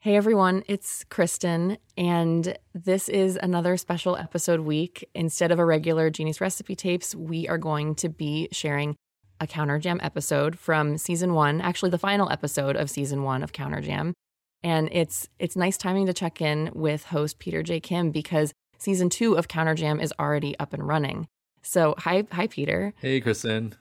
Hey everyone, it's Kristen, and this is another special episode week. Instead of a regular Genius Recipe Tapes, we are going to be sharing a Counterjam episode from season one, actually the final episode of season one of Counterjam. And it's it's nice timing to check in with host Peter J. Kim because season two of Counterjam is already up and running. So hi hi Peter. Hey Kristen.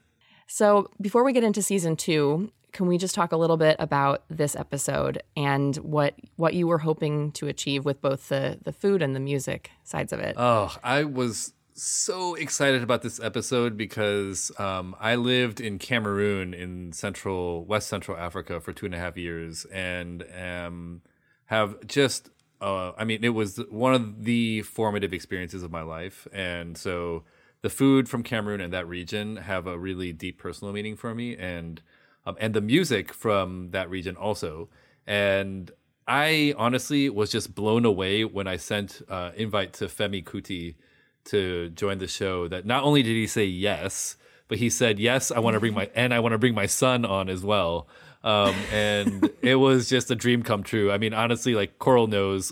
So before we get into season two, can we just talk a little bit about this episode and what what you were hoping to achieve with both the the food and the music sides of it? Oh, I was so excited about this episode because um, I lived in Cameroon in central West Central Africa for two and a half years and um, have just uh, I mean it was one of the formative experiences of my life and so the food from Cameroon and that region have a really deep personal meaning for me and um, and the music from that region also. And I honestly was just blown away when I sent uh, invite to Femi Kuti to join the show. That not only did he say yes, but he said yes. I want to bring my and I want to bring my son on as well. Um, and it was just a dream come true. I mean, honestly, like Coral knows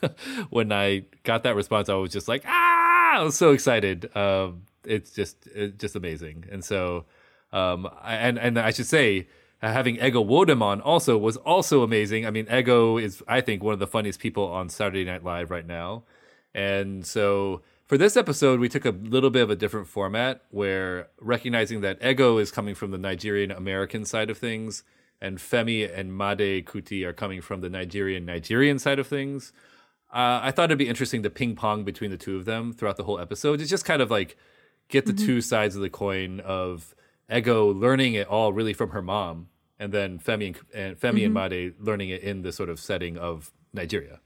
when I got that response, I was just like, ah, I was so excited. Um, it's just it's just amazing. And so um, and and I should say having Ego Nwodim on also was also amazing. I mean, Ego is I think one of the funniest people on Saturday Night Live right now, and so for this episode we took a little bit of a different format where recognizing that Ego is coming from the Nigerian American side of things, and Femi and Made Kuti are coming from the Nigerian Nigerian side of things. Uh, I thought it'd be interesting to ping pong between the two of them throughout the whole episode. It's just kind of like get the mm-hmm. two sides of the coin of Ego learning it all really from her mom, and then Femi and, and Femi mm-hmm. and Made learning it in the sort of setting of Nigeria.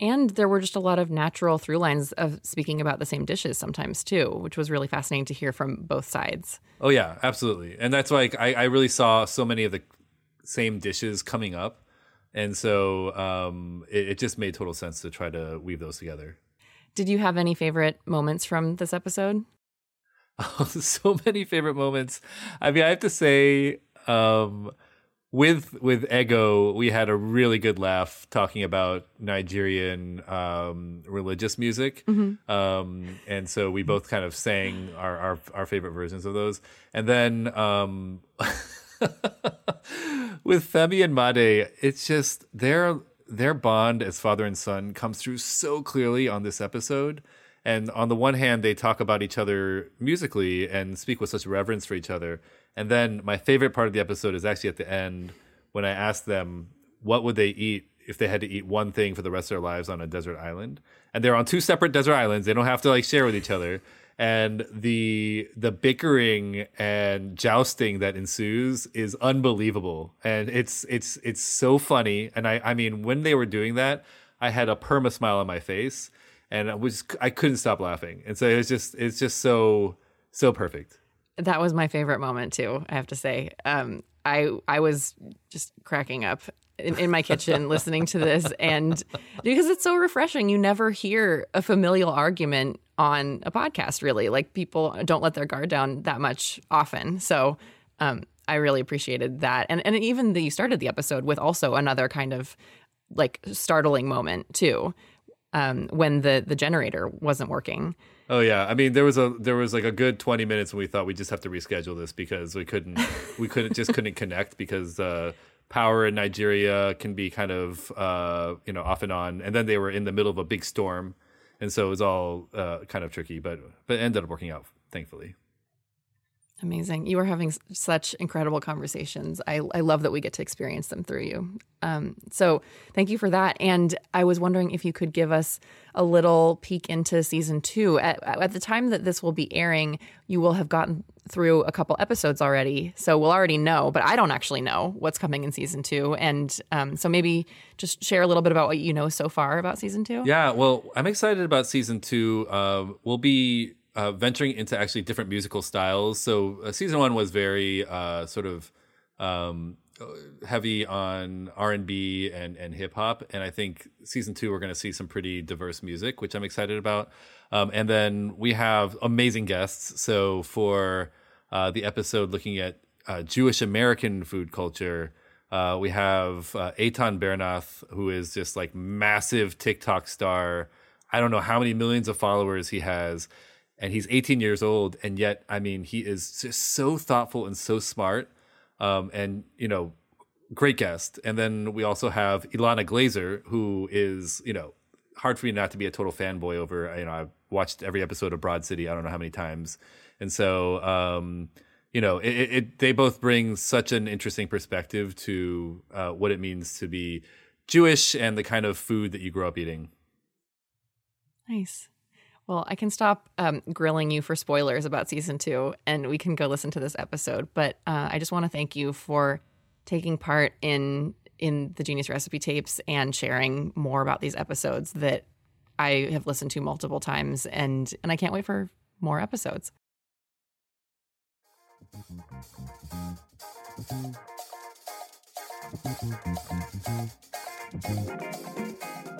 And there were just a lot of natural through lines of speaking about the same dishes sometimes too, which was really fascinating to hear from both sides. Oh yeah, absolutely. And that's like I, I really saw so many of the same dishes coming up. And so um, it, it just made total sense to try to weave those together. Did you have any favorite moments from this episode? Oh, so many favorite moments. I mean, I have to say, um, with with Ego, we had a really good laugh talking about Nigerian um, religious music, mm-hmm. um, and so we both kind of sang our, our, our favorite versions of those. And then um, with Femi and Made, it's just their their bond as father and son comes through so clearly on this episode. And on the one hand, they talk about each other musically and speak with such reverence for each other. And then my favorite part of the episode is actually at the end when I ask them what would they eat if they had to eat one thing for the rest of their lives on a desert island. And they're on two separate desert islands. They don't have to like share with each other. And the the bickering and jousting that ensues is unbelievable. And it's it's it's so funny. And I I mean when they were doing that, I had a perma smile on my face and I was I couldn't stop laughing. And so it was just it's just so so perfect. That was my favorite moment too. I have to say, um, I I was just cracking up in, in my kitchen listening to this, and because it's so refreshing. You never hear a familial argument on a podcast, really. Like people don't let their guard down that much often. So um, I really appreciated that, and and even that you started the episode with also another kind of like startling moment too um, when the the generator wasn't working. Oh yeah, I mean there was a there was like a good twenty minutes when we thought we just have to reschedule this because we couldn't we couldn't just couldn't connect because uh, power in Nigeria can be kind of uh, you know off and on, and then they were in the middle of a big storm, and so it was all uh, kind of tricky, but but ended up working out thankfully. Amazing. You are having such incredible conversations. I, I love that we get to experience them through you. Um, so thank you for that. And I was wondering if you could give us a little peek into season two. At, at the time that this will be airing, you will have gotten through a couple episodes already. So we'll already know, but I don't actually know what's coming in season two. And um, so maybe just share a little bit about what you know so far about season two. Yeah, well, I'm excited about season two. Uh, we'll be uh, venturing into actually different musical styles. So uh, season one was very uh, sort of um, heavy on R and B and and hip hop, and I think season two we're going to see some pretty diverse music, which I'm excited about. Um, and then we have amazing guests. So for uh, the episode looking at uh, Jewish American food culture. Uh, we have uh, Eitan Bernath, who is just like massive TikTok star. I don't know how many millions of followers he has, and he's 18 years old and yet i mean he is just so thoughtful and so smart um, and you know great guest. And then we also have ilana glazer who is you know hard for me not to be a total fanboy over you know i've watched every episode of broad city i don't know how many times. And so um, you know it, it, they both bring such an interesting perspective to uh, what it means to be jewish and the kind of food that you grow up eating. Nice well, I can stop um, grilling you for spoilers about season two, and we can go listen to this episode. But uh, I just want to thank you for taking part in in the Genius Recipe tapes and sharing more about these episodes that I have listened to multiple times, and and I can't wait for more episodes.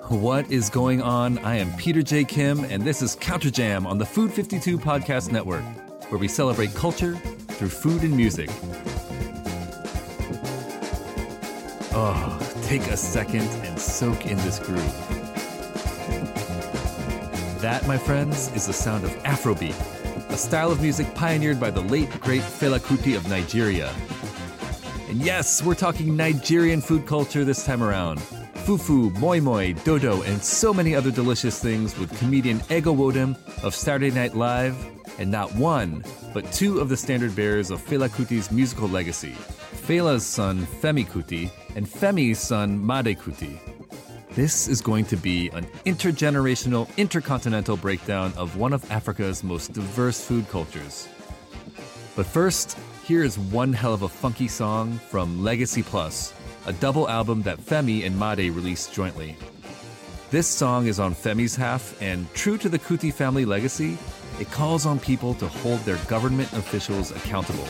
What is going on? I am Peter J. Kim, and this is Counterjam on the Food 52 Podcast Network, where we celebrate culture through food and music. Oh, take a second and soak in this groove. That, my friends, is the sound of Afrobeat, a style of music pioneered by the late, great Fela Kuti of Nigeria. And yes, we're talking Nigerian food culture this time around fufu, moi moi, dodo, and so many other delicious things with comedian Ego Nwodim of Saturday Night Live, and not one, but two of the standard bearers of Fela Kuti's musical legacy Fela's son Femi Kuti and Femi's son Made Kuti. This is going to be an intergenerational, intercontinental breakdown of one of Africa's most diverse food cultures. But first, here is one hell of a funky song from Legacy Plus, a double album that Femi and Made released jointly. This song is on Femi's half, and true to the Kuti family legacy, it calls on people to hold their government officials accountable.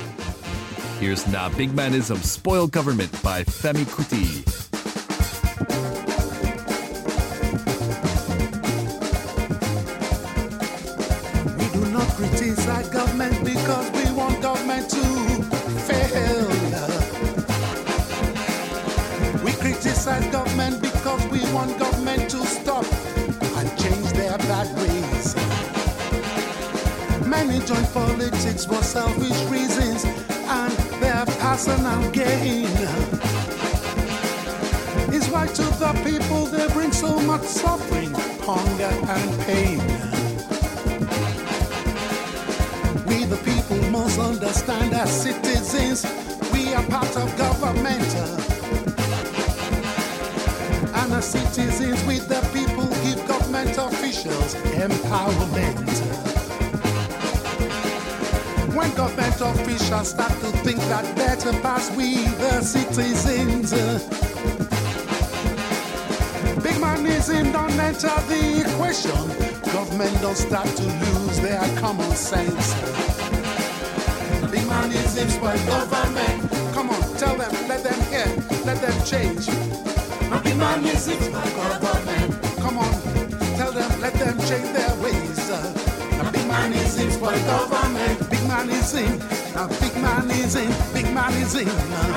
Here's Na Big Manism Spoiled Government by Femi Kuti. We are part of government. And as citizens, with the people give government officials empowerment. When government officials start to think that better pass we the citizens. Big manism don't enter the equation. Government don't start to lose their common sense. Big manism spoil government. Let them change. Big manism spoil government. Come on, tell them, let them change their ways. Big manism spoil government. Big manism, now big manism, big manism.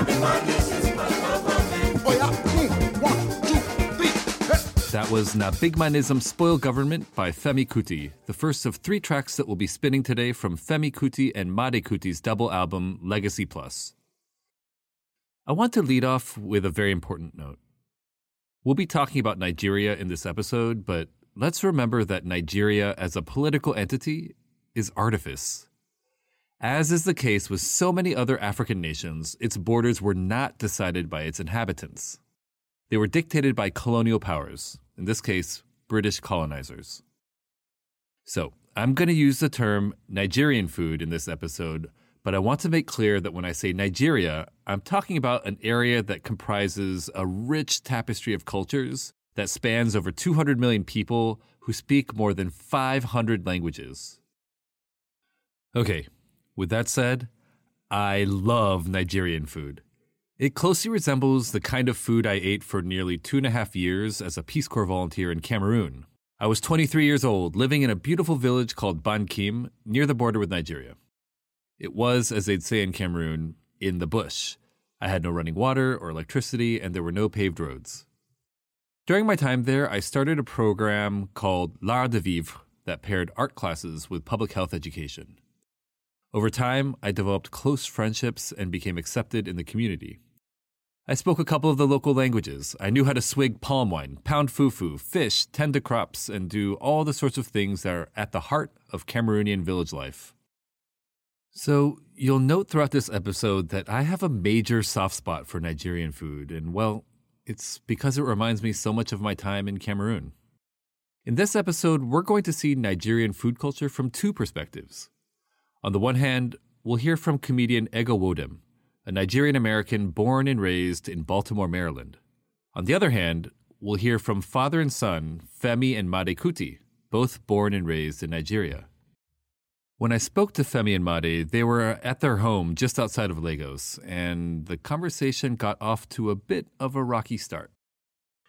Big manism spoil government. Oh yeah, mm, one, two, three, hey. That was Na Big Spoil Government by Femi Kuti, the first of three tracks that will be spinning today from Femi Kuti and Made Kuti's double album Legacy Plus. I want to lead off with a very important note. We'll be talking about Nigeria in this episode, but let's remember that Nigeria as a political entity is artifice. As is the case with so many other African nations, its borders were not decided by its inhabitants. They were dictated by colonial powers, in this case, British colonizers. So, I'm going to use the term Nigerian food in this episode, but I want to make clear that when I say Nigeria, I'm talking about an area that comprises a rich tapestry of cultures that spans over 200 million people who speak more than 500 languages. Okay, with that said, I love Nigerian food. It closely resembles the kind of food I ate for nearly two and a half years as a Peace Corps volunteer in Cameroon. I was 23 years old, living in a beautiful village called Bankim, near the border with Nigeria. It was, as they'd say in Cameroon, in the bush. I had no running water or electricity, and there were no paved roads. During my time there, I started a program called L'Art de Vivre that paired art classes with public health education. Over time, I developed close friendships and became accepted in the community. I spoke a couple of the local languages. I knew how to swig palm wine, pound fufu, fish, tend to crops, and do all the sorts of things that are at the heart of Cameroonian village life. So, you'll note throughout this episode that I have a major soft spot for Nigerian food, and well, it's because it reminds me so much of my time in Cameroon. In this episode, we're going to see Nigerian food culture from two perspectives. On the one hand, we'll hear from comedian Ego Nwodim, a Nigerian American born and raised in Baltimore, Maryland. On the other hand, we'll hear from father and son, Femi and Made Kuti, both born and raised in Nigeria. When I spoke to Femi and Made, they were at their home just outside of Lagos, and the conversation got off to a bit of a rocky start.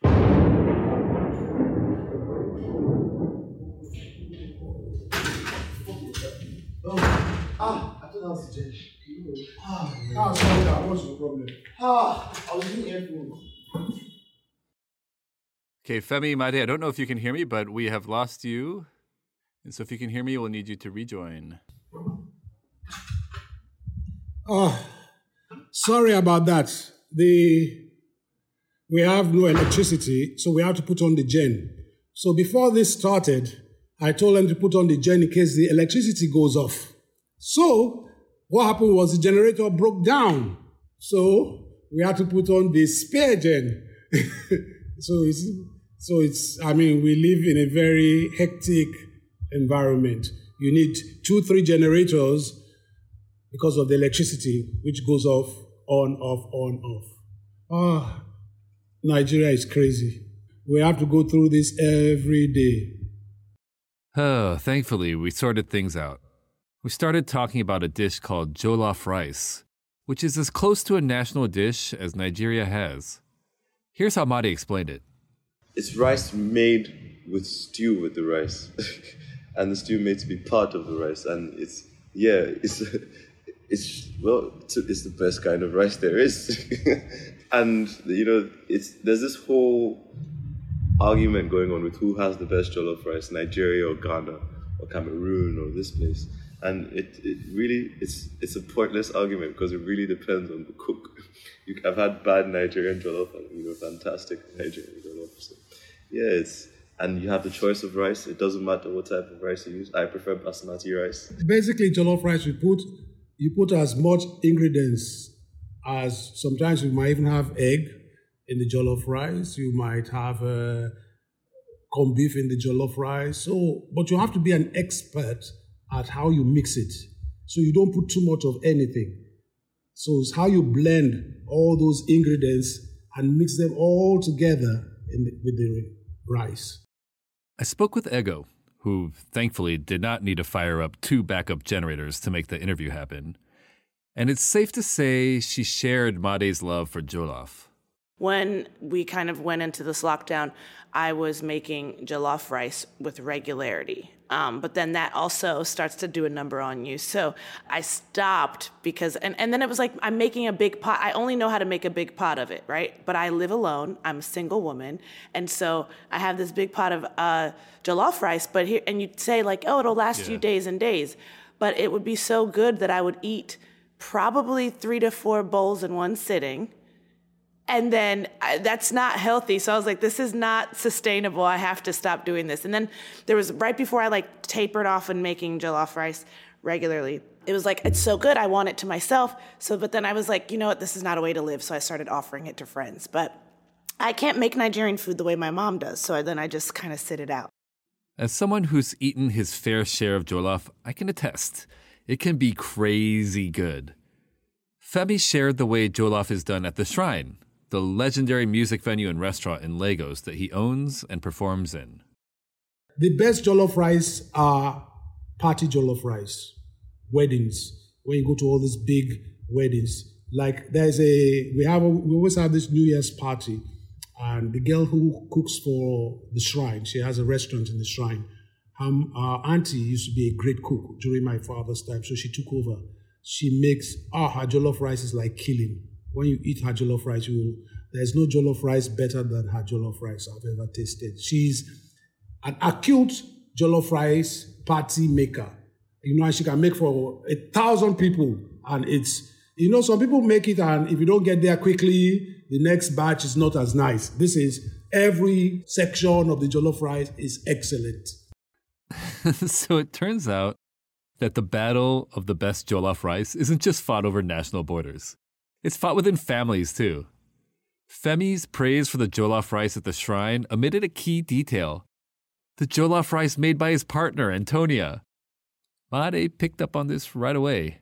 Ah, I thought that was the. Ah, ah, sorry, that was the problem. Ah, I was using earphones. Okay, Femi, Made, I don't know if you can hear me, but we have lost you. And so if you can hear me, we'll need you to rejoin. Oh, sorry about that. The we have no electricity, so we have to put on the gen. So before this started, I told them to put on the gen in case the electricity goes off. So what happened was the generator broke down. So we had to put on the spare gen. so it's so it's I mean we live in a very hectic environment. You need two, three generators because of the electricity, which goes off, on, off, on, off. Ah, Nigeria is crazy. We have to go through this every day. Oh, thankfully, we sorted things out. We started talking about a dish called jollof rice, which is as close to a national dish as Nigeria has. Here's how Made explained it. It's rice made with stew with the rice, and the stew made to be part of the rice, and it's yeah, it's it's well, it's, it's the best kind of rice there is, and you know, it's there's this whole argument going on with who has the best jollof rice, Nigeria or Ghana or Cameroon or this place, and it, it really it's it's a pointless argument because it really depends on the cook. You, I've had bad Nigerian jollof and you know fantastic Nigerian jollof. So yeah, it's and you have the choice of rice. It doesn't matter what type of rice you use. I prefer basmati rice. Basically, jollof rice, you put you put as much ingredients as sometimes you might even have egg in the jollof rice. You might have uh, corned beef in the jollof rice. So, but you have to be an expert at how you mix it. So you don't put too much of anything. So it's how you blend all those ingredients and mix them all together in the, with the rice. I spoke with Ego, who thankfully did not need to fire up two backup generators to make the interview happen. And it's safe to say she shared Made's love for jollof. When we kind of went into this lockdown, I was making jollof rice with regularity. Um, but then that also starts to do a number on you. So I stopped because, and, and then it was like, I'm making a big pot. I only know how to make a big pot of it, right? But I live alone. I'm a single woman. And so I have this big pot of uh, jollof rice, but here, and you'd say, like, oh, it'll last Yeah. you days and days. But it would be so good that I would eat probably three to four bowls in one sitting and then that's not healthy. So i was like this is not sustainable. I have to stop doing this. And then there was right before i like tapered off and making jollof rice regularly it was like it's so good. I want it to myself. So but then i was like you know what? This is not a way to live. So i started offering it to friends. But i can't make nigerian food the way my mom does. So then i just kind of sit it out. As someone who's eaten his fair share of jollof, I can attest it can be crazy good. Femi shared the way jollof is done at the Shrine, the legendary music venue and restaurant in Lagos that he owns and performs in. The best jollof rice are party jollof rice, weddings. When you go to all these big weddings, like there's a we have a, we always have this New Year's party, and the girl who cooks for the shrine, she has a restaurant in the shrine. Our auntie used to be a great cook during my father's time, so she took over. She makes ah her jollof rice is like killing. When you eat her jollof rice, you will, there's no jollof rice better than her jollof rice I've ever tasted. She's an acute jollof rice party maker. You know, she can make for a thousand people. And it's, you know, some people make it, and if you don't get there quickly, the next batch is not as nice. This is every section of the jollof rice is excellent. so it turns out that the battle of the best jollof rice isn't just fought over national borders. It's fought within families too. Femi's praise for the jollof rice at the shrine omitted a key detail. The jollof rice made by his partner, Antonia. Made picked up on this right away.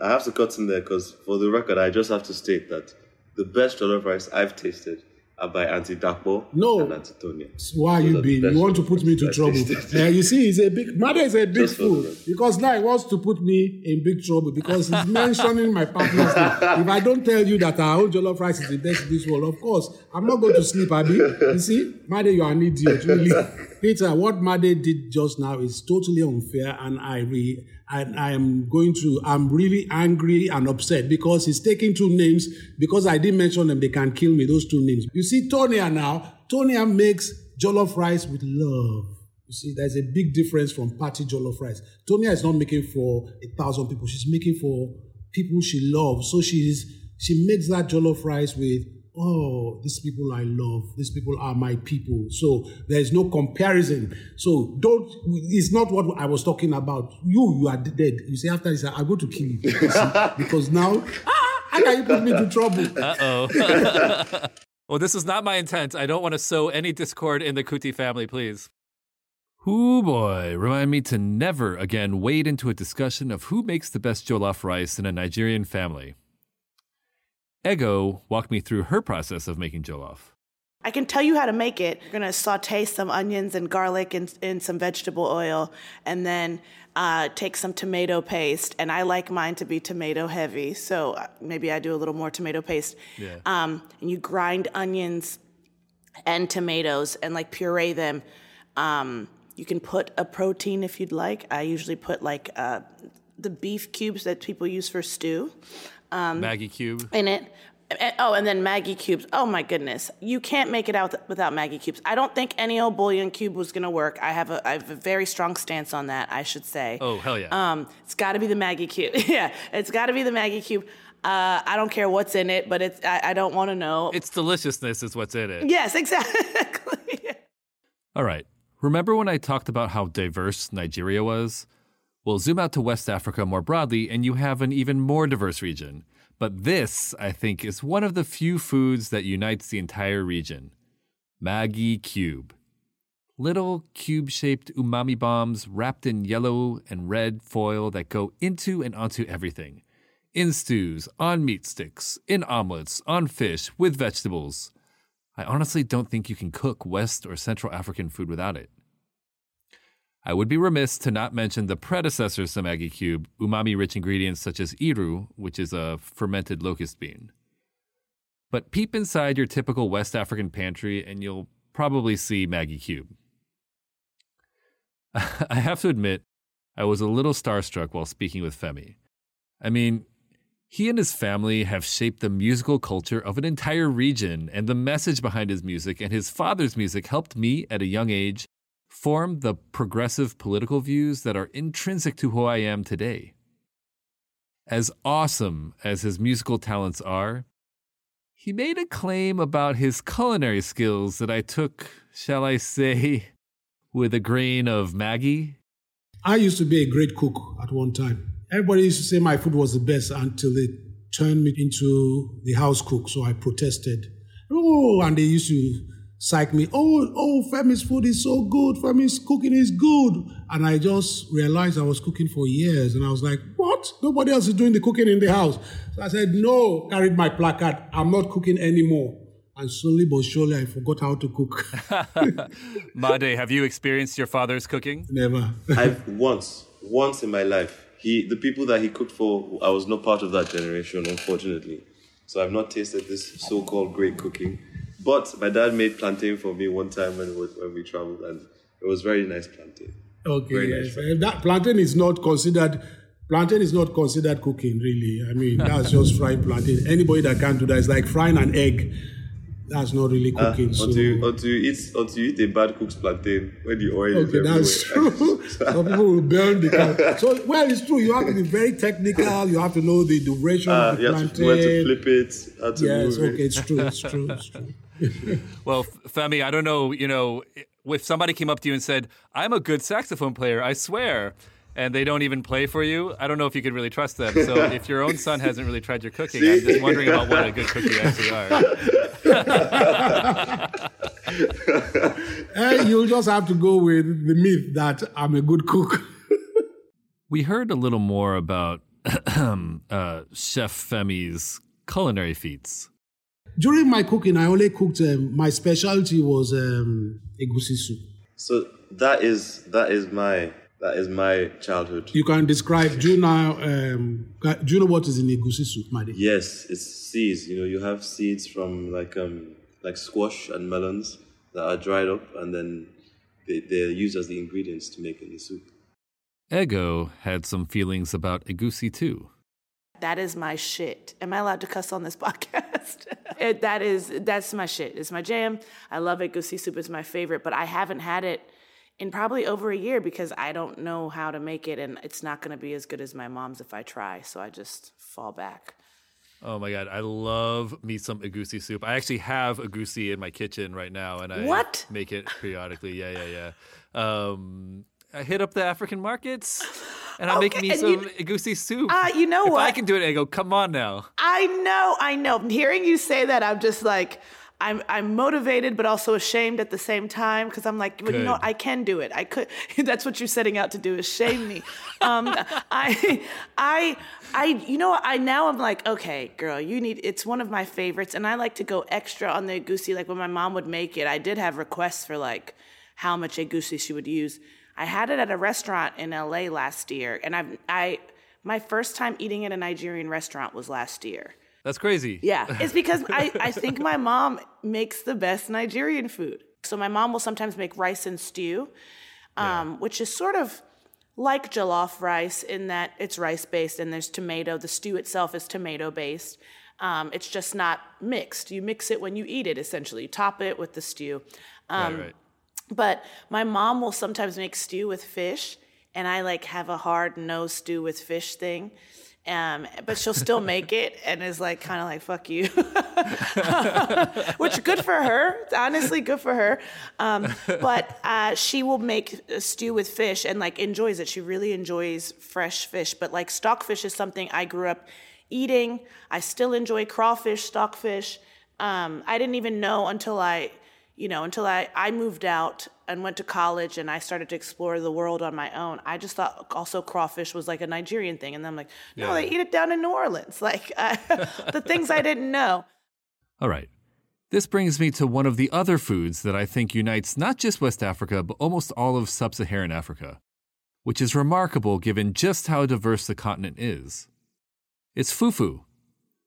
I have to cut in there because, for the record, I just have to state that the best jollof rice I've tasted are by Auntie Dakbo No. and Auntie Tonya. Why are you being? You want to put me to trouble? Yeah, you see, he's a big. Mother is a big Just fool because now he wants to put me in big trouble because he's mentioning my partner's name. If I don't tell you that our own jollof rice is the best in this world, of course I'm not going to sleep, Abby. You see, Made, you are an idiot, really. Peter, what Made did just now is totally unfair, and I re. And I am going to, I'm really angry and upset because he's taking two names because I didn't mention them. They can kill me, those two names. You see, Tonya now, Tonya makes jollof rice with love. You see, there's a big difference from party jollof rice. Tonya is not making for a thousand people. She's making for people she loves. So she's she makes that jollof rice with oh, these people I love. These people are my people. So there's no comparison. So don't. It's not what I was talking about. You, you are dead. You say after this, I'm going to kill you You because now. ah, How can you put me to trouble? Uh oh. well, this is not my intent. I don't want to sow any discord in the Kuti family, please. Hoo boy, remind me to never again wade into a discussion of who makes the best jollof rice in a Nigerian family. Ego walked me through her process of making jollof. I can tell you how to make it. You're gonna saute some onions and garlic in, in some vegetable oil, and then uh, take some tomato paste. And I like mine to be tomato heavy, so uh, maybe I do a little more tomato paste. Yeah. Um, and you grind onions and tomatoes and like puree them. Um, you can put a protein if you'd like. I usually put like uh, the beef cubes that people use for stew Maggi Cube. in it. Oh, and then Maggi cubes. Oh my goodness, you can't make it out without Maggi cubes. I don't think any old bullion cube was gonna work. I have a I have a very strong stance on that. I should say. Oh, hell yeah. Um, it's got to be the Maggi cube. yeah, it's got to be the Maggi cube. Uh, I don't care what's in it, but it's I, I don't want to know. Its deliciousness is what's in it. yes, exactly. All right. Remember when I talked about how diverse Nigeria was? Well, zoom out to West Africa more broadly, and you have an even more diverse region. But this, I think, is one of the few foods that unites the entire region Maggi Cube. Little cube shaped umami bombs wrapped in yellow and red foil that go into and onto everything in stews, on meat sticks, in omelets, on fish, with vegetables. I honestly don't think you can cook West or Central African food without it. I would be remiss to not mention the predecessors to Maggi Cube, umami rich ingredients such as iru, which is a fermented locust bean. But peep inside your typical West African pantry and you'll probably see Maggi Cube. I have to admit, I was a little starstruck while speaking with Femi. I mean, he and his family have shaped the musical culture of an entire region, and the message behind his music and his father's music helped me at a young age form the progressive political views that are intrinsic to who I am today. As awesome as his musical talents are, he made a claim about his culinary skills that I took, shall I say, with a grain of Maggi. I used to be a great cook at one time. Everybody used to say my food was the best until they turned me into the house cook. So I protested. Oh, and they used to psych me. Oh, oh, Femi's food is so good. Femi's cooking is good. And I just realized I was cooking for years. And I was like, what? Nobody else is doing the cooking in the house. So I said, no, carried my placard. I'm not cooking anymore. And slowly but surely, I forgot how to cook. Made, have you experienced your father's cooking? Never. I've once, once in my life, he, the people that he cooked for, I was not part of that generation, unfortunately. So I've not tasted this so-called great cooking. But my dad made plantain for me one time when, we- when we traveled, and it was very nice plantain. Okay, Very yes. nice. Uh, that plantain is not considered. Plantain is not considered cooking, really. I mean, that's just fried plantain. Anybody that can do that is like frying an egg. That's not really Uh, cooking. so. until, you, until you eat until you eat a bad cooked plantain when the oil Okay, that's is everywhere. true. Some people will burn the. So, well, it's true. You have to be very technical. You have to know the duration Uh, of the you have to plantain. know where to flip it, how to yes, move it. okay, it's true. It's true. It's true. Well, F- Femi, I don't know, you know, if somebody came up to you and said, I'm a good saxophone player, I swear, and they don't even play for you, I don't know if you could really trust them. So if your own son hasn't really tried your cooking, I'm just wondering about what a good cook you actually are. You'll just have to go with the myth that I'm a good cook. We heard a little more about uh, Chef Femi's culinary feats. During my cooking, I only cooked. Um, my specialty was um, egusi soup. So that is that is my that is my childhood. You can describe. Do you know? Um, do you know what is in egusi soup, Made? Yes, it's seeds. You know, you have seeds from like um like squash and melons that are dried up, and then they, they're used as the ingredients to make in the soup. Ego had some feelings about egusi too. That is my shit. Am I allowed to cuss on this podcast? it, that is that's my shit. It's my jam. I love it. Goosey soup is my favorite, but I haven't had it in probably over a year because I don't know how to make it, and it's not going to be as good as my mom's if I try. So I just fall back. Oh my god, I love me some egusi soup. I actually have egusi in my kitchen right now, and I What? make it periodically. Yeah, yeah, yeah. Um, I hit up the African markets, and I'm Okay, me some you- egusi soup. Ah, you know if I can do it, I go, come on now. I know, I know. Hearing you say that, I'm just like, I'm, I'm motivated, but also ashamed at the same time because I'm like, well, you know, I can do it. I could. That's what you're setting out to do is shame me. um, I, I, I, you know. I now I'm like, okay, girl, you need. It's one of my favorites, and I like to go extra on the egusi. Like when my mom would make it, I did have requests for like how much egusi she would use. I had it at a restaurant in LA last year, and I've, I, my first time eating at a Nigerian restaurant was last year. That's crazy. Yeah, it's because I, I think my mom makes the best Nigerian food. So my mom will sometimes make rice and stew, um, which is sort of like jollof rice in that it's rice based and there's tomato. The stew itself is tomato based. Um, it's just not mixed. You mix it when you eat it, essentially. You top it with the stew. Um, right, right. But my mom will sometimes make stew with fish, and I like have a hard no stew with fish thing. Um, but she'll still make it and is like kind of like fuck you, which good for her. Honestly, good for her. Um, but uh, she will make a stew with fish and like enjoys it. She really enjoys fresh fish. But like stockfish is something I grew up eating. I still enjoy crawfish, stockfish. Um, I didn't even know until I you know, until I, I moved out and went to college and I started to explore the world on my own. I just thought also crawfish was like a Nigerian thing. And then I'm like, no, Yeah. they eat it down in New Orleans. Like uh, the things I didn't know. All right. This brings me to one of the other foods that I think unites not just West Africa, but almost all of sub Saharan Africa, which is remarkable given just how diverse the continent is. It's fufu.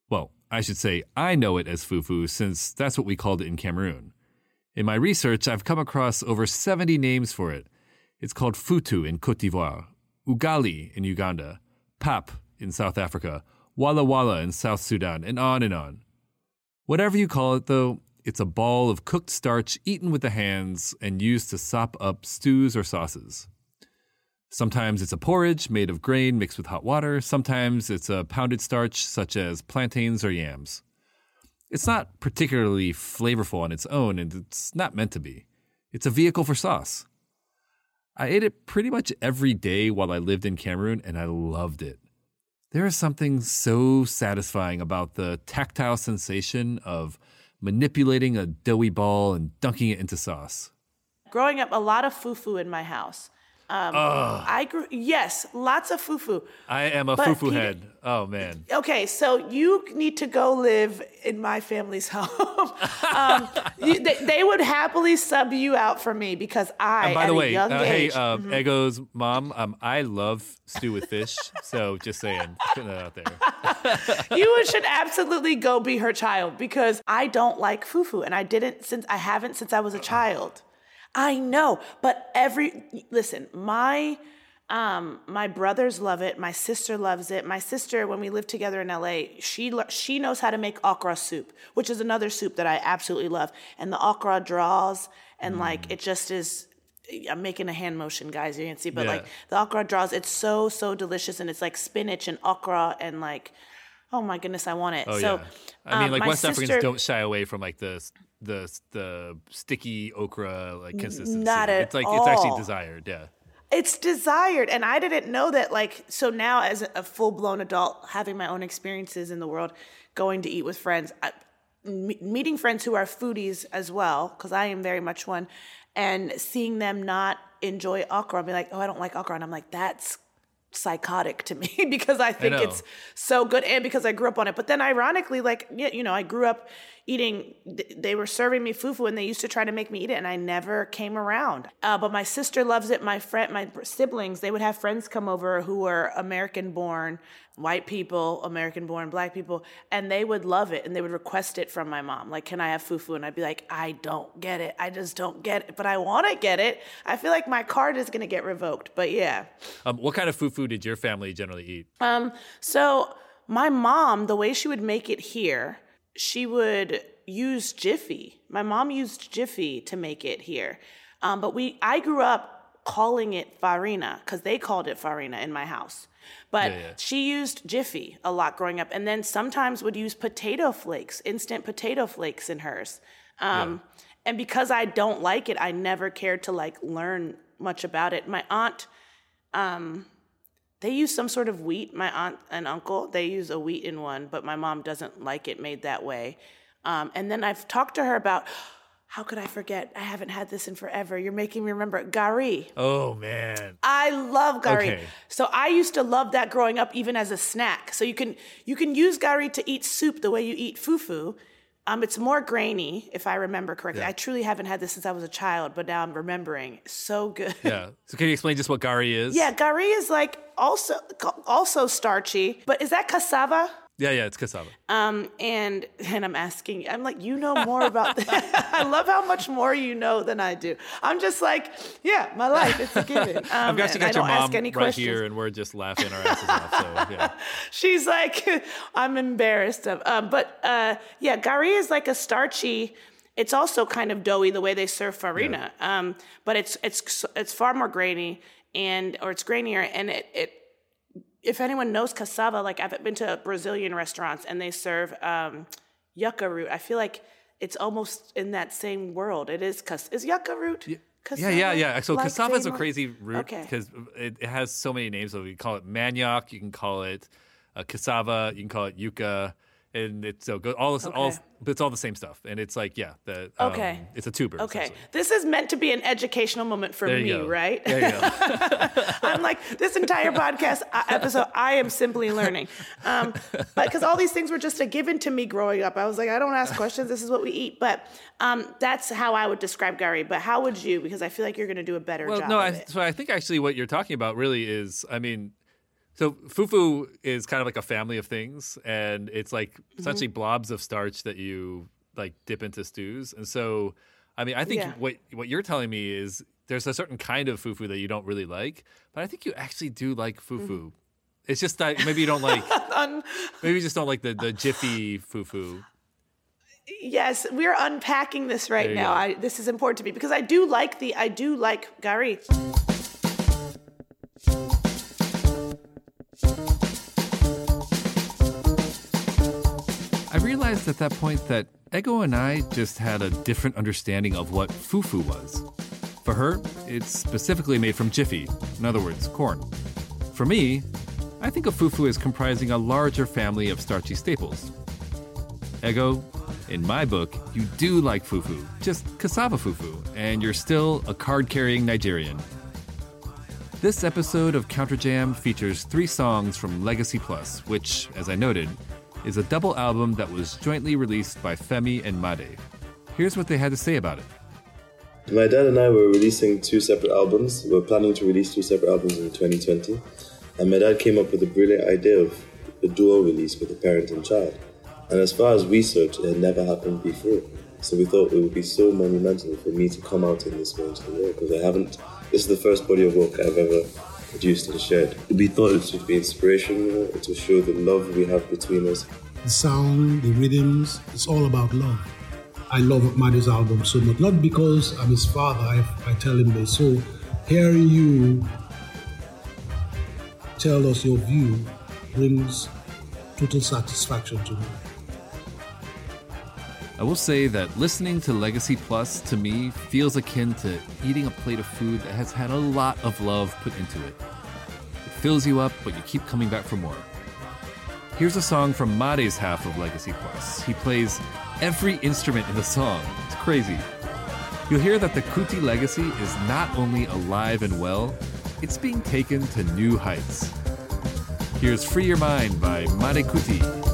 Well, I should say I know it as fufu since that's what we called it in Cameroon. In my research, I've come across over 70 names for it. It's called futu in Cote d'Ivoire, ugali in Uganda, pap in South Africa, walla walla in South Sudan, and on and on. Whatever you call it, though, it's a ball of cooked starch eaten with the hands and used to sop up stews or sauces. Sometimes it's a porridge made of grain mixed with hot water. Sometimes it's a pounded starch, such as plantains or yams. It's not particularly flavorful on its own, and it's not meant to be. It's a vehicle for sauce. I ate it pretty much every day while I lived in Cameroon, and I loved it. There is something so satisfying about the tactile sensation of manipulating a doughy ball and dunking it into sauce. Growing up, a lot of fufu in my house. Um, I grew yes, lots of fufu. I am a But fufu Peter- head. Oh man. Okay, so you need to go live in my family's home. um, you, they, they would happily sub you out for me because I, And by at the a way, young uh, hey, age, mm-hmm. um, Ego's mom, um, I love stew with fish. so just saying, putting that out there. you should absolutely go be her child because I don't like fufu and I didn't since I haven't since I was a child. I know, but every listen, my um my brothers love it, my sister loves it. My sister when we lived together in LA, she lo- she knows how to make okra soup, which is another soup that I absolutely love. And the okra draws and like it just is I'm making a hand motion, guys. You can't see, but Yeah. like the okra draws, it's so so delicious, and it's like spinach and okra and like, oh my goodness, I want it. Oh so, yeah. I mean, um, like West sister- Africans don't shy away from like the the the sticky okra like consistency. not at it's like it's actually desired. Yeah. It's desired, and I didn't know that. Like, so now as a full blown adult, having my own experiences in the world, going to eat with friends, I, me- meeting friends who are foodies as well, because I am very much one, and seeing them not enjoy okra, and be like, oh, I don't like okra, and I'm like, that's psychotic to me because I think know. it's so good and because I grew up on it. But then ironically, like, yeah, you know, I grew up eating, they were serving me fufu and they used to try to make me eat it and I never came around. Uh, but my sister loves it. My friend, my siblings, they would have friends come over who were American born, white people, American born, black people, and they would love it and they would request it from my mom. Like, can I have fufu? And I'd be like, I don't get it. I just don't get it. But I want to get it. I feel like my card is going to get revoked. But yeah. Um, what kind of fufu did your family generally eat? Um, so my mom, the way she would make it here, she would use Jiffy. My mom used Jiffy to make it here. Um, but we, I grew up calling it farina because they called it farina in my house. But Yeah, yeah. she used Jiffy a lot growing up, and then sometimes would use potato flakes, instant potato flakes in hers. Um, And because I don't like it, I never cared to like learn much about it. My aunt, um, they use some sort of wheat. My aunt and uncle, they use a wheat in one, but my mom doesn't like it made that way. Um, and then I've talked to her about how could I forget? I haven't had this in forever. You're making me remember gari. Oh man. I love gari. Okay. So I used to love that growing up, even as a snack. So you can you can use gari to eat soup the way you eat fufu. Um, it's more grainy, if I remember correctly. I truly haven't had this since I was a child, but now I'm remembering. So good. Yeah. So can you explain just what gari is? Yeah, gari is like also also starchy, but is that cassava? Yeah, yeah. It's cassava. Um, and and I'm asking, I'm like, you know more about that. I love how much more you know than I do. I'm just like, yeah, my life, it's a given. Um, I've actually and I got your don't ask mom any right questions. here, and we're just laughing our asses off. So yeah. She's like, I'm embarrassed of. Um, but uh, yeah, gari is like a starchy. It's also kind of doughy the way they serve farina. Um, but it's it's it's far more grainy and or it's grainier and it it. If anyone knows cassava, like I've been to Brazilian restaurants and they serve um, yucca root. I feel like it's almost in that same world. It is cas- is yucca root. Yeah, cassava yeah, yeah. So like cassava is a crazy root Okay. because it, it has so many names. So you can call it manioc, you can call it uh, cassava, you can call it yucca, and it's so good. All, all, Okay. but it's all the same stuff. And it's like, yeah, the um, Okay. it's a tuber. Okay, this is meant to be an educational moment for me, go. right? There you go. I'm like this entire podcast uh, episode. I am simply learning, um, but because all these things were just a given to me growing up, I was like, I don't ask questions. This is what we eat. But um, that's how I would describe gari. But how would you? Because I feel like you're going to do a better well, job. no, I, so I think actually what you're talking about really is, I mean, so fufu is kind of like a family of things, and it's like Mm-hmm. essentially blobs of starch that you like dip into stews. And so, I mean, I think Yeah. what what you're telling me is there's a certain kind of fufu that you don't really like, but I think you actually do like fufu. Mm-hmm. It's just that maybe you don't like, maybe you just don't like the the jiffy fufu. Yes, we're unpacking this right now. I, this is important to me because I do like the I do like gari. I realized at that point that Ego and I just had a different understanding of what fufu was. For her, it's specifically made from jiffy, in other words, corn. For me, I think of fufu as comprising a larger family of starchy staples. Ego, in my book, you do like fufu, just cassava fufu, and you're still a card carrying Nigerian. This episode of Counterjam features three songs from Legacy Plus, which, as I noted, is a double album that was jointly released by Femi and Made. Here's what they had to say about it. My dad and I were releasing two separate albums. We were planning to release two separate albums in 2020. And my dad came up with a brilliant idea of a duo release with a parent and child. And as far as research, it had never happened before. So we thought it would be so monumental for me to come out in this way into the world because I haven't. This is the first body of work I've ever produced and shared. We thought it should be inspirational it to show the love we have between us. The sound, the rhythms, it's all about love. I love Made's album so much, not because I'm his father, I, I tell him this. So hearing you tell us your view brings total satisfaction to me. I will say that listening to Legacy Plus to me feels akin to eating a plate of food that has had a lot of love put into it. It fills you up, but you keep coming back for more. Here's a song from Made's half of Legacy Plus. He plays every instrument in the song. It's crazy. You'll hear that the Kuti legacy is not only alive and well, it's being taken to new heights. Here's Free Your Mind by Made Kuti.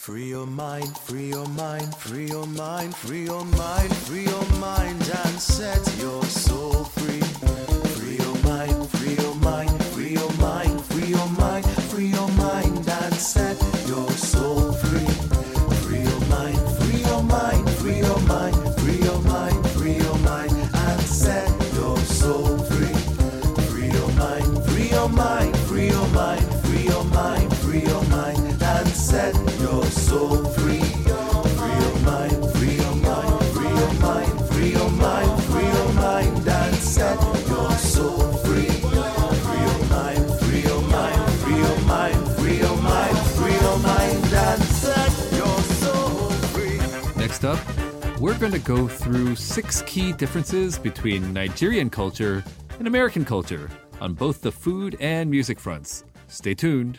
Free your mind, free your mind, free your mind, free your mind, free your mind, and set your soul free. Free your mind, free your mind, free your mind, free your mind, free your mind, and set Next up, we're going to go through six key differences between Nigerian culture and American culture on both the food and music fronts. Stay tuned.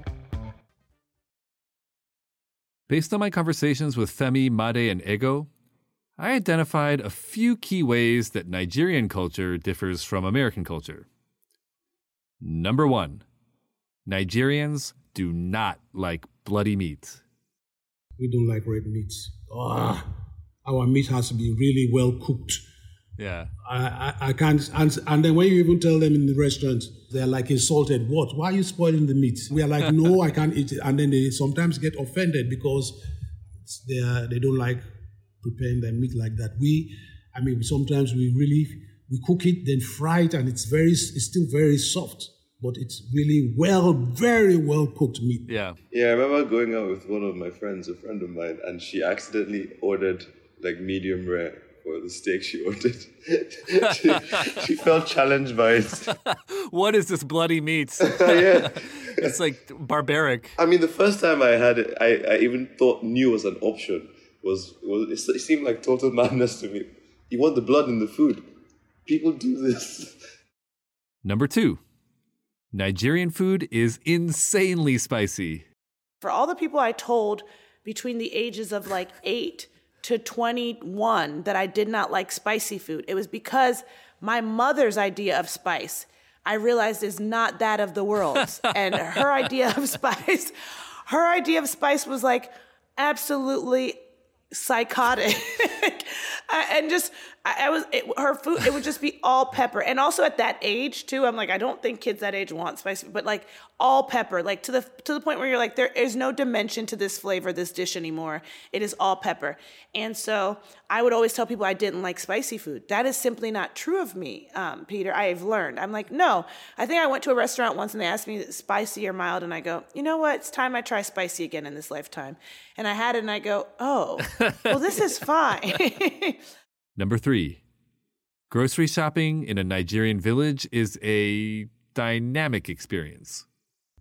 Based on my conversations with Femi, Made, and Ego, I identified a few key ways that Nigerian culture differs from American culture. Number one, Nigerians do not like bloody meat. We don't like red meat. Ah, our meat has to be really well cooked. Yeah. I, I, I can't. And, and then when you even tell them in the restaurant, they're like insulted. What? Why are you spoiling the meat? We are like, no, I can't eat it. And then they sometimes get offended because they are, they don't like preparing their meat like that. We, I mean, sometimes we really we cook it, then fry it, and it's very, it's still very soft, but it's really well, very well cooked meat. Yeah. Yeah, I remember going out with one of my friends, a friend of mine, and she accidentally ordered like medium rare for the steak she ordered. she, she felt challenged by it. What is this bloody meat? yeah. it's like barbaric. I mean, the first time I had it, I, I even thought new was an option. Was was it seemed like total madness to me. You want the blood in the food? People do this. Number two, Nigerian food is insanely spicy. For all the people I told between the ages of like eight to 21 that I did not like spicy food, it was because my mother's idea of spice I realized is not that of the world's. and her idea of spice, her idea of spice was like absolutely psychotic and just I, I was it, her food it would just be all pepper. And also at that age too i'm like i don't think kids that age want spicy but like all pepper. Like to the to the point where you're like there is no dimension to this flavor this dish anymore. It is all pepper. And so i would always tell people i didn't like spicy food. That is simply not true of me um, peter. I've learned. I'm like no. I think i went to a restaurant once and they asked me spicy or mild? And i go you know what? It's time i try spicy again in this lifetime. And i had it and i go oh well this is fine Number three, grocery shopping in a Nigerian village is a dynamic experience.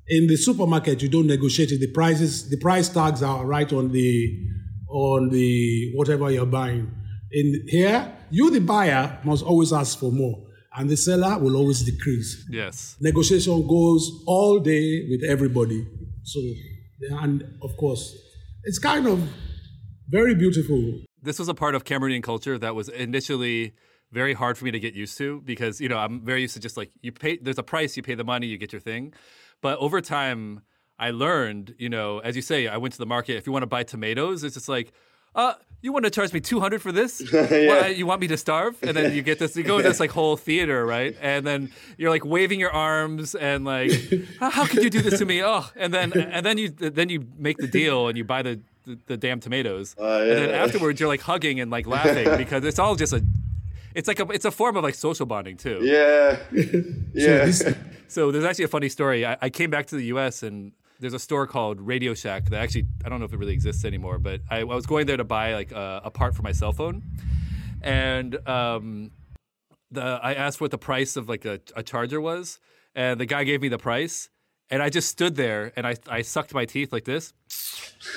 In the supermarket, you don't negotiate it. The prices, the price tags are right on the on the whatever you're buying. In here, you the buyer must always ask for more, and the seller will always decrease. Yes. Negotiation goes all day with everybody. So, and of course, it's kind of very beautiful this was a part of Cameroonian culture that was initially very hard for me to get used to because you know I'm very used to just like you pay there's a price you pay the money you get your thing, but over time I learned you know as you say I went to the market if you want to buy tomatoes it's just like uh you want to charge me 200 for this? Yeah. what, you want me to starve? And then you get this you go in this like whole theater right? And then you're like waving your arms and like how could you do this to me? Oh and then and then you then you make the deal and you buy the the, the damn tomatoes. Uh, yeah, and then yeah. afterwards, you're like hugging and like laughing because it's all just a. It's like a it's a form of like social bonding too. Yeah, yeah. so there's actually a funny story. I, I, came back to the U.S. and there's a store called Radio Shack that actually I don't know if it really exists anymore, but I, I was going there to buy like a, a part for my cell phone, and um, the I asked what the price of like a, a charger was, and the guy gave me the price, and I just stood there and I I sucked my teeth like this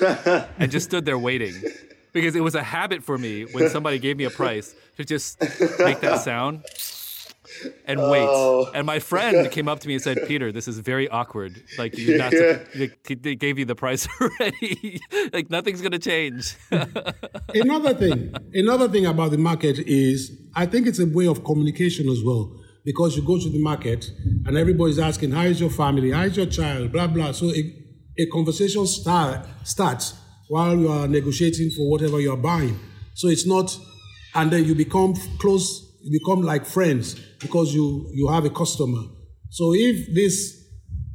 and just stood there waiting because it was a habit for me when somebody gave me a price to just make that sound and wait. Oh. And my friend came up to me and said, "Peter, this is very awkward. Like you're not they gave you the price already. like nothing's gonna change." another thing, another thing about the market is, I think it's a way of communication as well. Because you go to the market and everybody's asking, "How is your family? How is your child?" Blah blah. So it, a conversation start, starts while you are negotiating for whatever you are buying. So it's not, and then you become close, you become like friends because you you have a customer. So if this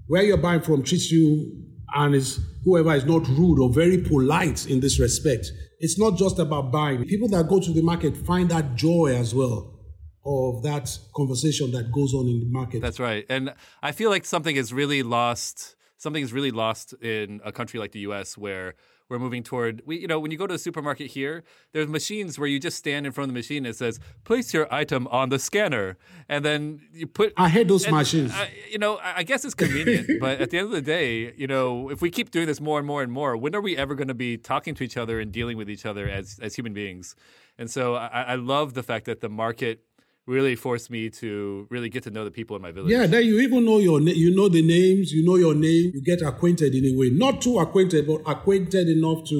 where you're buying from treats you and is whoever is not rude or very polite in this respect, it's not just about buying. People that go to the market find that joy as well of that conversation that goes on in the market. That's right. And I feel like something is really lost something is really lost in a country like the U.S. where we're moving toward we you know when you go to the supermarket here there's machines where you just stand in front of the machine and it says place your item on the scanner and then you put i hate those machines I, you know i guess it's convenient but at the end of the day you know if we keep doing this more and more and more when are we ever going to be talking to each other and dealing with each other as as human beings and so I, I love the fact that the market really forced me to really get to know the people in my village. Yeah, then you even know your na- you know the names, you know your name, you get acquainted in a way, not too acquainted, but acquainted enough to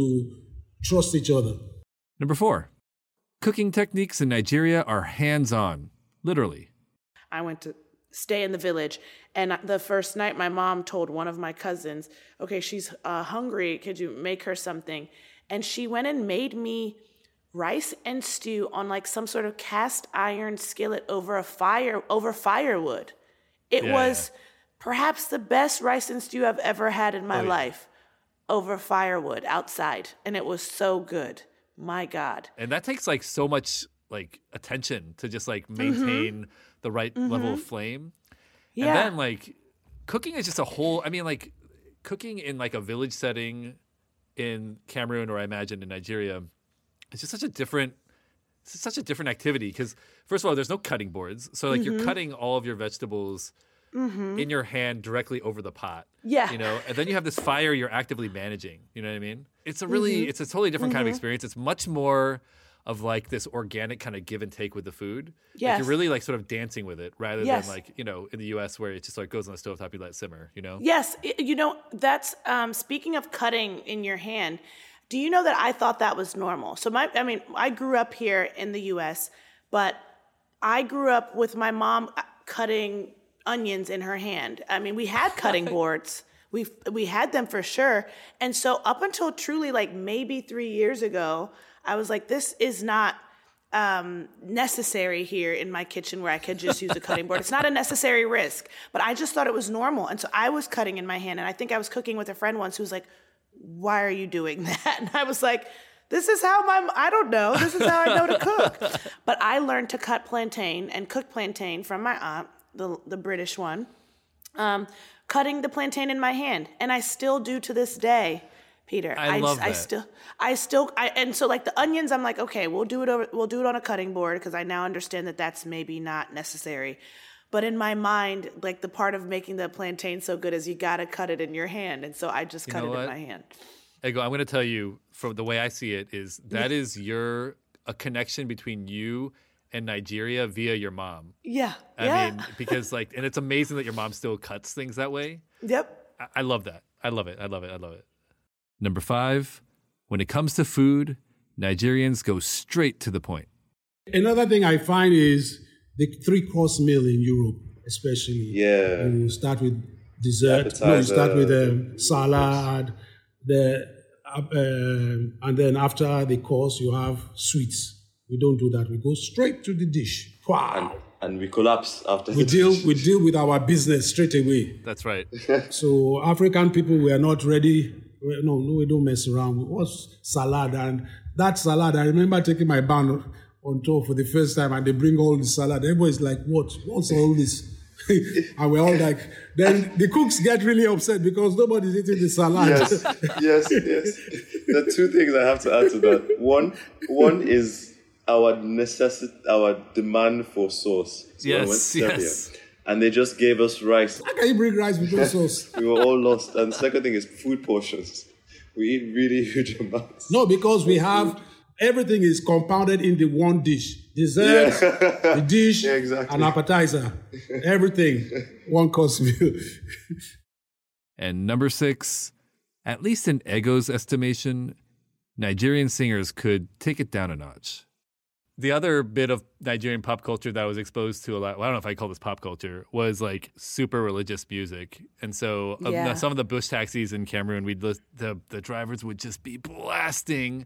trust each other. Number four, cooking techniques in Nigeria are hands-on, literally. I went to stay in the village, and the first night, my mom told one of my cousins, "Okay, she's uh, hungry. Could you make her something?" And she went and made me rice and stew on like some sort of cast iron skillet over a fire over firewood. It yeah. was perhaps the best rice and stew I've ever had in my oh, yeah. life over firewood outside and it was so good. My god. And that takes like so much like attention to just like mm-hmm. maintain mm-hmm. the right mm-hmm. level of flame. Yeah. And then like cooking is just a whole I mean like cooking in like a village setting in Cameroon or I imagine in Nigeria it's just such a different it's such a different activity because first of all there's no cutting boards so like mm-hmm. you're cutting all of your vegetables mm-hmm. in your hand directly over the pot yeah you know and then you have this fire you're actively managing you know what i mean it's a really mm-hmm. it's a totally different kind of mm-hmm. experience it's much more of like this organic kind of give and take with the food. Yeah, like you're really like sort of dancing with it rather yes. than like you know in the U.S. where it just like goes on the stove top, you let it simmer. You know. Yes, you know that's um, speaking of cutting in your hand. Do you know that I thought that was normal? So my I mean, I grew up here in the US, but I grew up with my mom uh, cutting onions in her hand. I mean, we had cutting boards. We we had them for sure. And so up until truly like maybe 3 years ago, I was like this is not um, necessary here in my kitchen where I could just use a cutting board. It's not a necessary risk, but I just thought it was normal. And so I was cutting in my hand. And I think I was cooking with a friend once who was like, Why are you doing that? And I was like, This is how my, I don't know, this is how I know to cook. but I learned to cut plantain and cook plantain from my aunt, the, the British one, um, cutting the plantain in my hand. And I still do to this day. Peter. I love I that. still, I still, I, and so like the onions, I'm like, okay, we'll do it over, we'll do it on a cutting board because I now understand that that's maybe not necessary. But in my mind, like the part of making the plantain so good is you gotta cut it in your hand, and so I just cut it know in my hand. Ego, I'm going to tell you from the way I see it is that is your a connection between you and Nigeria via your mom. Yeah, I yeah, mean, because like, and it's amazing that your mom still cuts things that way. yep. I, I love that. I love it. I love it. I love it. Number five, when it comes to food, Nigerians go straight to the point. Another thing I find is the three course meal in Europe, especially. Yeah. You start with dessert. No, you start with um, salad. The uh, um, and then after the course you have sweets. We don't do that. We go straight to the dish. Wow. And we collapse after We the deal dish. we deal with our business straight away. That's right. So African people we are not ready. No, no, we don't mess around. What's salad and that salad? I remember taking my band on tour for the first time, and they bring all the salad. Everybody's like, "What? What's all this?" and we're all like, then the cooks get really upset because nobody's eating the salad. yes, yes, yes. The two things I have to add to that. One, one is our necessity, our demand for sauce. So when I went Yes, to yes. And they just gave us rice. How can you bring rice with no sauce? We were all lost. And the second thing is food portions. We eat really huge amounts. No, because we have everything is compounded in the one dish. Dessert, the dish, Yeah, exactly. an appetizer. Everything. One course meal. And number six, at least in Ego's estimation, Nigerian singers could take it down a notch. The other bit of Nigerian pop culture that I was exposed to a lot, well, I don't know if I call this pop culture, was like super religious music. And so uh, Yeah. some of the bush taxis in Cameroon, we'd list, the, the drivers would just be blasting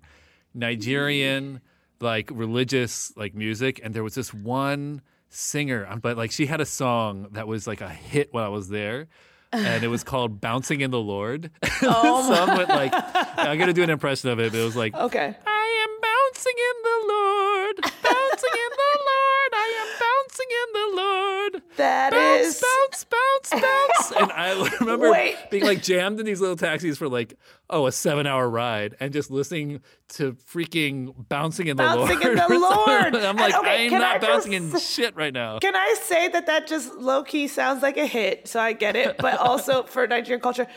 Nigerian like religious like music. And there was this one singer, um, but like she had a song that was like a hit while I was there. And it was called "Bouncing in the Lord." Oh the song went like, I'm gonna do an impression of it. But it was like, Okay. I am bouncing in the Lord, bouncing in the Lord. I am bouncing in the Lord. That bounce, is- bounce, bounce, and I remember Wait. being like jammed in these little taxis for like, oh, a seven hour ride and just listening to freaking bouncing in the Bouncing Lord. in the Lord. I'm like, okay, I'm not I bouncing in shit right now. Can I say that that just low key sounds like a hit? So I get it, but also for Nigerian culture,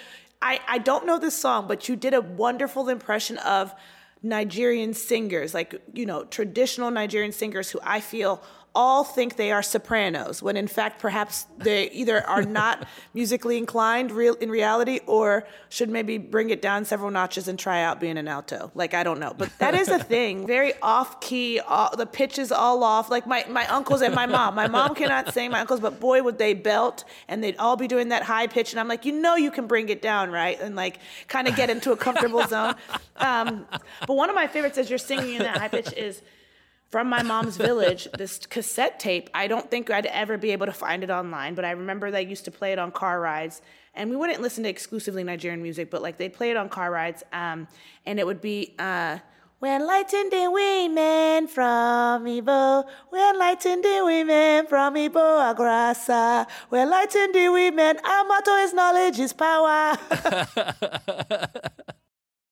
I I don't know this song, but you did a wonderful impression of Nigerian singers, like you know traditional Nigerian singers who I feel all think they are sopranos when in fact perhaps they either are not musically inclined real in reality or should maybe bring it down several notches and try out being an alto. Like i don't know. But that is a thing. Very off key all, the pitch is all off. Like my, my uncles and my mom. My mom cannot sing my uncles but boy would they belt and they'd all be doing that high pitch and i'm like you know you can bring it down right? And like kind of get into a comfortable zone. Um, but one of my favorites as you're singing in that high pitch is from my mom's village, this cassette tape. I don't think I'd ever be able to find it online, but I remember they used to play it on car rides. And we wouldn't listen to exclusively Nigerian music, but like they'd play it on car rides. Um, and it would be, uh, we're lighting the women from Ibo. We're lighting the women from Ibo Agrasa. We're lighting the women. Our motto is knowledge is power.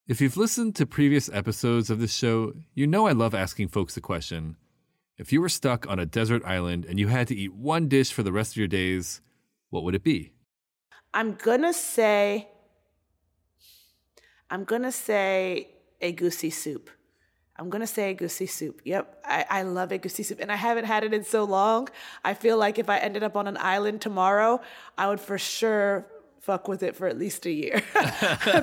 If you've listened to previous episodes of this show, you know I love asking folks the question if you were stuck on a desert island and you had to eat one dish for the rest of your days, what would it be? I'm gonna say, I'm gonna say egusi soup. I'm gonna say egusi soup. Yep, I, I love egusi soup, and I haven't had it in so long. I feel like if I ended up on an island tomorrow, I would for sure fuck with it for at least a year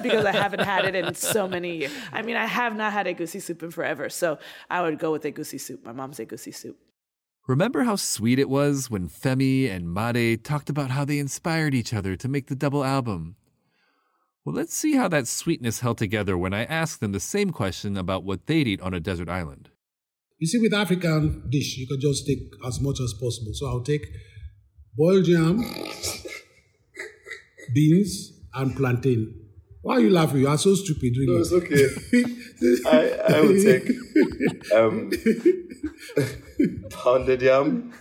because I haven't had it in so many years. I mean, I have not had egusi soup in forever, so I would go with egusi soup. My mom's egusi soup. Remember how sweet it was when Femi and Made talked about how they inspired each other to make the double album? Well, let's see how that sweetness held together when I asked them the same question about what they'd eat on a desert island. You see, with African dish, you can just take as much as possible. So I'll take boiled yam, beans, and plantain. Why are you laughing? You are so stupid. Really. No, it's okay. I, I would take um, pounded yam,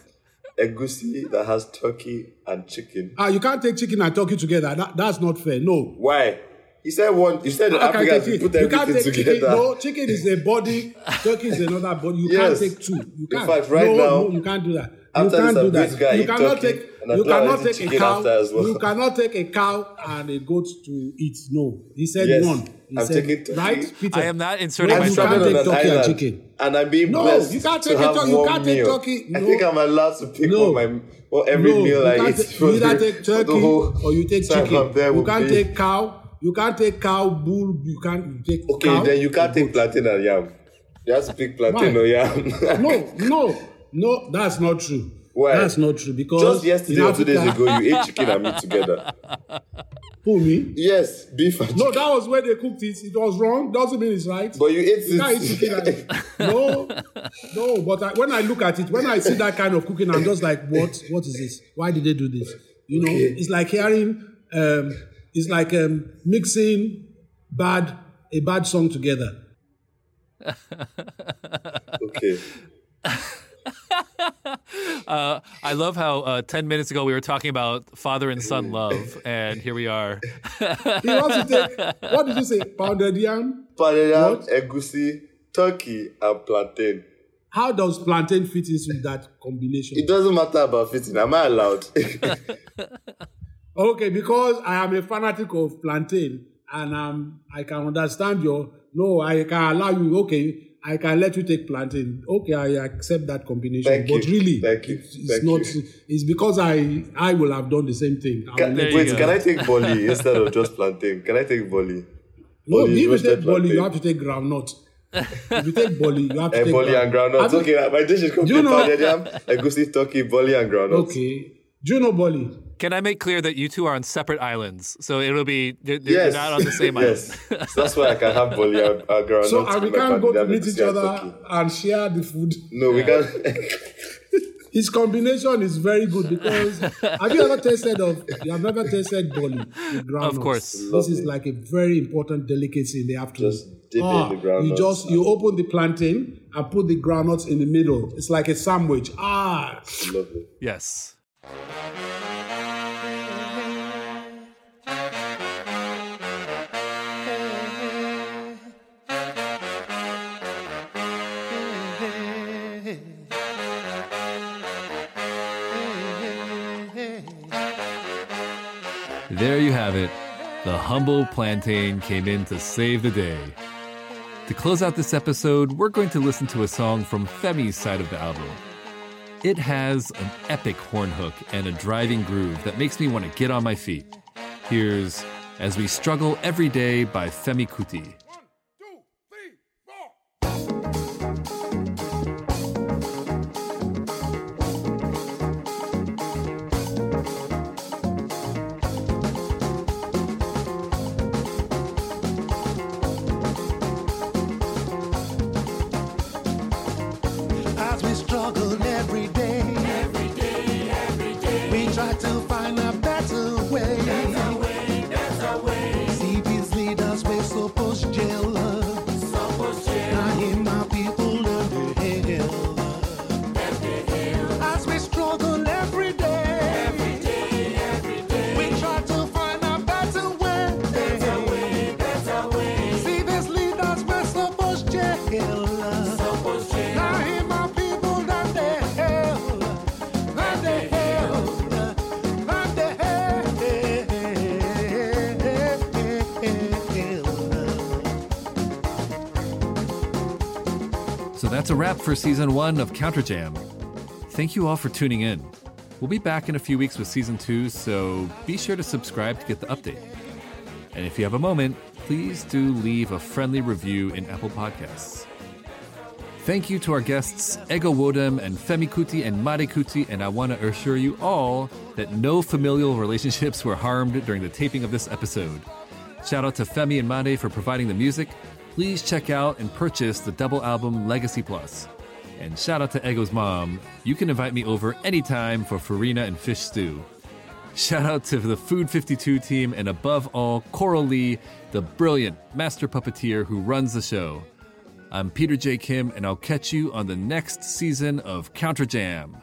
egusi that has turkey and chicken. Ah, you can't take chicken and turkey together. That, that's not fair. No. Why? You said one. You said How can Africans will it? put You can't take together. chicken. No, chicken is a body, turkey is another body. You Yes. can't take two. You can't. fact, right no, now, no, you can't do that. You can't do I'm going to go that. and You cannot turkey, take. And You cannot take a cow. well. You cannot take a cow and a goat to eat. No, he said Yes, one. He I'm said, taking turkey. right, Peter. I am not inserting No, I'm you can't traveling take turkey and chicken. and I'm being No, blessed you can't to take a have tur- you can't take meal. turkey. I think I'm allowed to pick No. what my what every no, meal you I can't eat. take- for you either the- take turkey whole or you take time chicken. You can't take cow. You can't take cow, bull. You can't you take Okay, cow. then you can't take goat. plantain and yam. You have to pick plantain or yam. No, no, no. That's not true. Why? That's not true because Just yesterday or two days ago, you ate chicken and meat together. Who me? Yes, beef and No, chicken. that was where they cooked it. It was wrong. Doesn't mean it's right. But you ate You eat it. chicken and- no, no. But I, when I look at it, when I see that kind of cooking, I'm just like, what? What is this? Why did they do this? You know, Okay. it's like hearing, um, it's like um, mixing bad a bad song together. okay. Uh, I love how uh, 10 minutes ago we were talking about father and son love, and here we are. He wants to take. What did you say? Pounded yam. Pounded yam, What? egusi, turkey, and plantain. How does plantain fit into that combination? It doesn't matter about fitting. Am I allowed? Okay, because I am a fanatic of plantain and um, I can understand your no, I can allow you, okay, I can let you take plantain. Okay, I accept that combination. Thank but you. really, Thank you. it's, it's Thank not you. it's because I I will have done the same thing. I Can, let There you wait, can I take volley instead of just plantain? Can I take volley? no, Bolly, if you take bolly, you have to take groundnut. if you take bolly, you have to Eh, take bolly and groundnuts. Have you- Okay, my dish is Do complete. you know- Pounded yam, egusi, turkey, bolly, and groundnuts. Okay. Do you know bolly? Can I make clear that you two are on separate islands? So it'll be, you're, you're Yes. not on the same yes. island. So that's why I can have bolly and, and groundnuts. So and we can't go pounded to meet each other turkey. and share the food. No, we can't. His combination is very good because have you ever tasted of you have never tasted bolly with groundnuts? Of course. This is like a very important delicacy in the afternoon. Just dip it in Ah, the groundnuts. You just you open the plantain and put the groundnuts in the middle. It's like a sandwich. Ah, Lovely. yes. There you have it. The humble plantain came in to save the day. To close out this episode, we're going to listen to a song from Femi's side of the album. It has an epic horn hook and a driving groove that makes me want to get on my feet. Here's As We Struggle Every Day by Femi Kuti. Struggle that's a wrap for season one of Counterjam. Thank you all for tuning in. We'll be back in a few weeks with season two, so be sure to subscribe to get the update. And if you have a moment, please do leave a friendly review in Apple Podcasts. Thank you to our guests Ego Nwodim and Femi Kuti and Made Kuti, and I want to assure you all that no familial relationships were harmed during the taping of this episode. Shout out to Femi and Made for providing the music. Please check out and purchase the double album Legacy Plus. And shout out to Ego's mom. You can invite me over anytime for farina and fish stew. Shout out to the Food 52 team, and above all, Coral Lee, the brilliant master puppeteer who runs the show. I'm Peter J. Kim, and I'll catch you on the next season of Counterjam.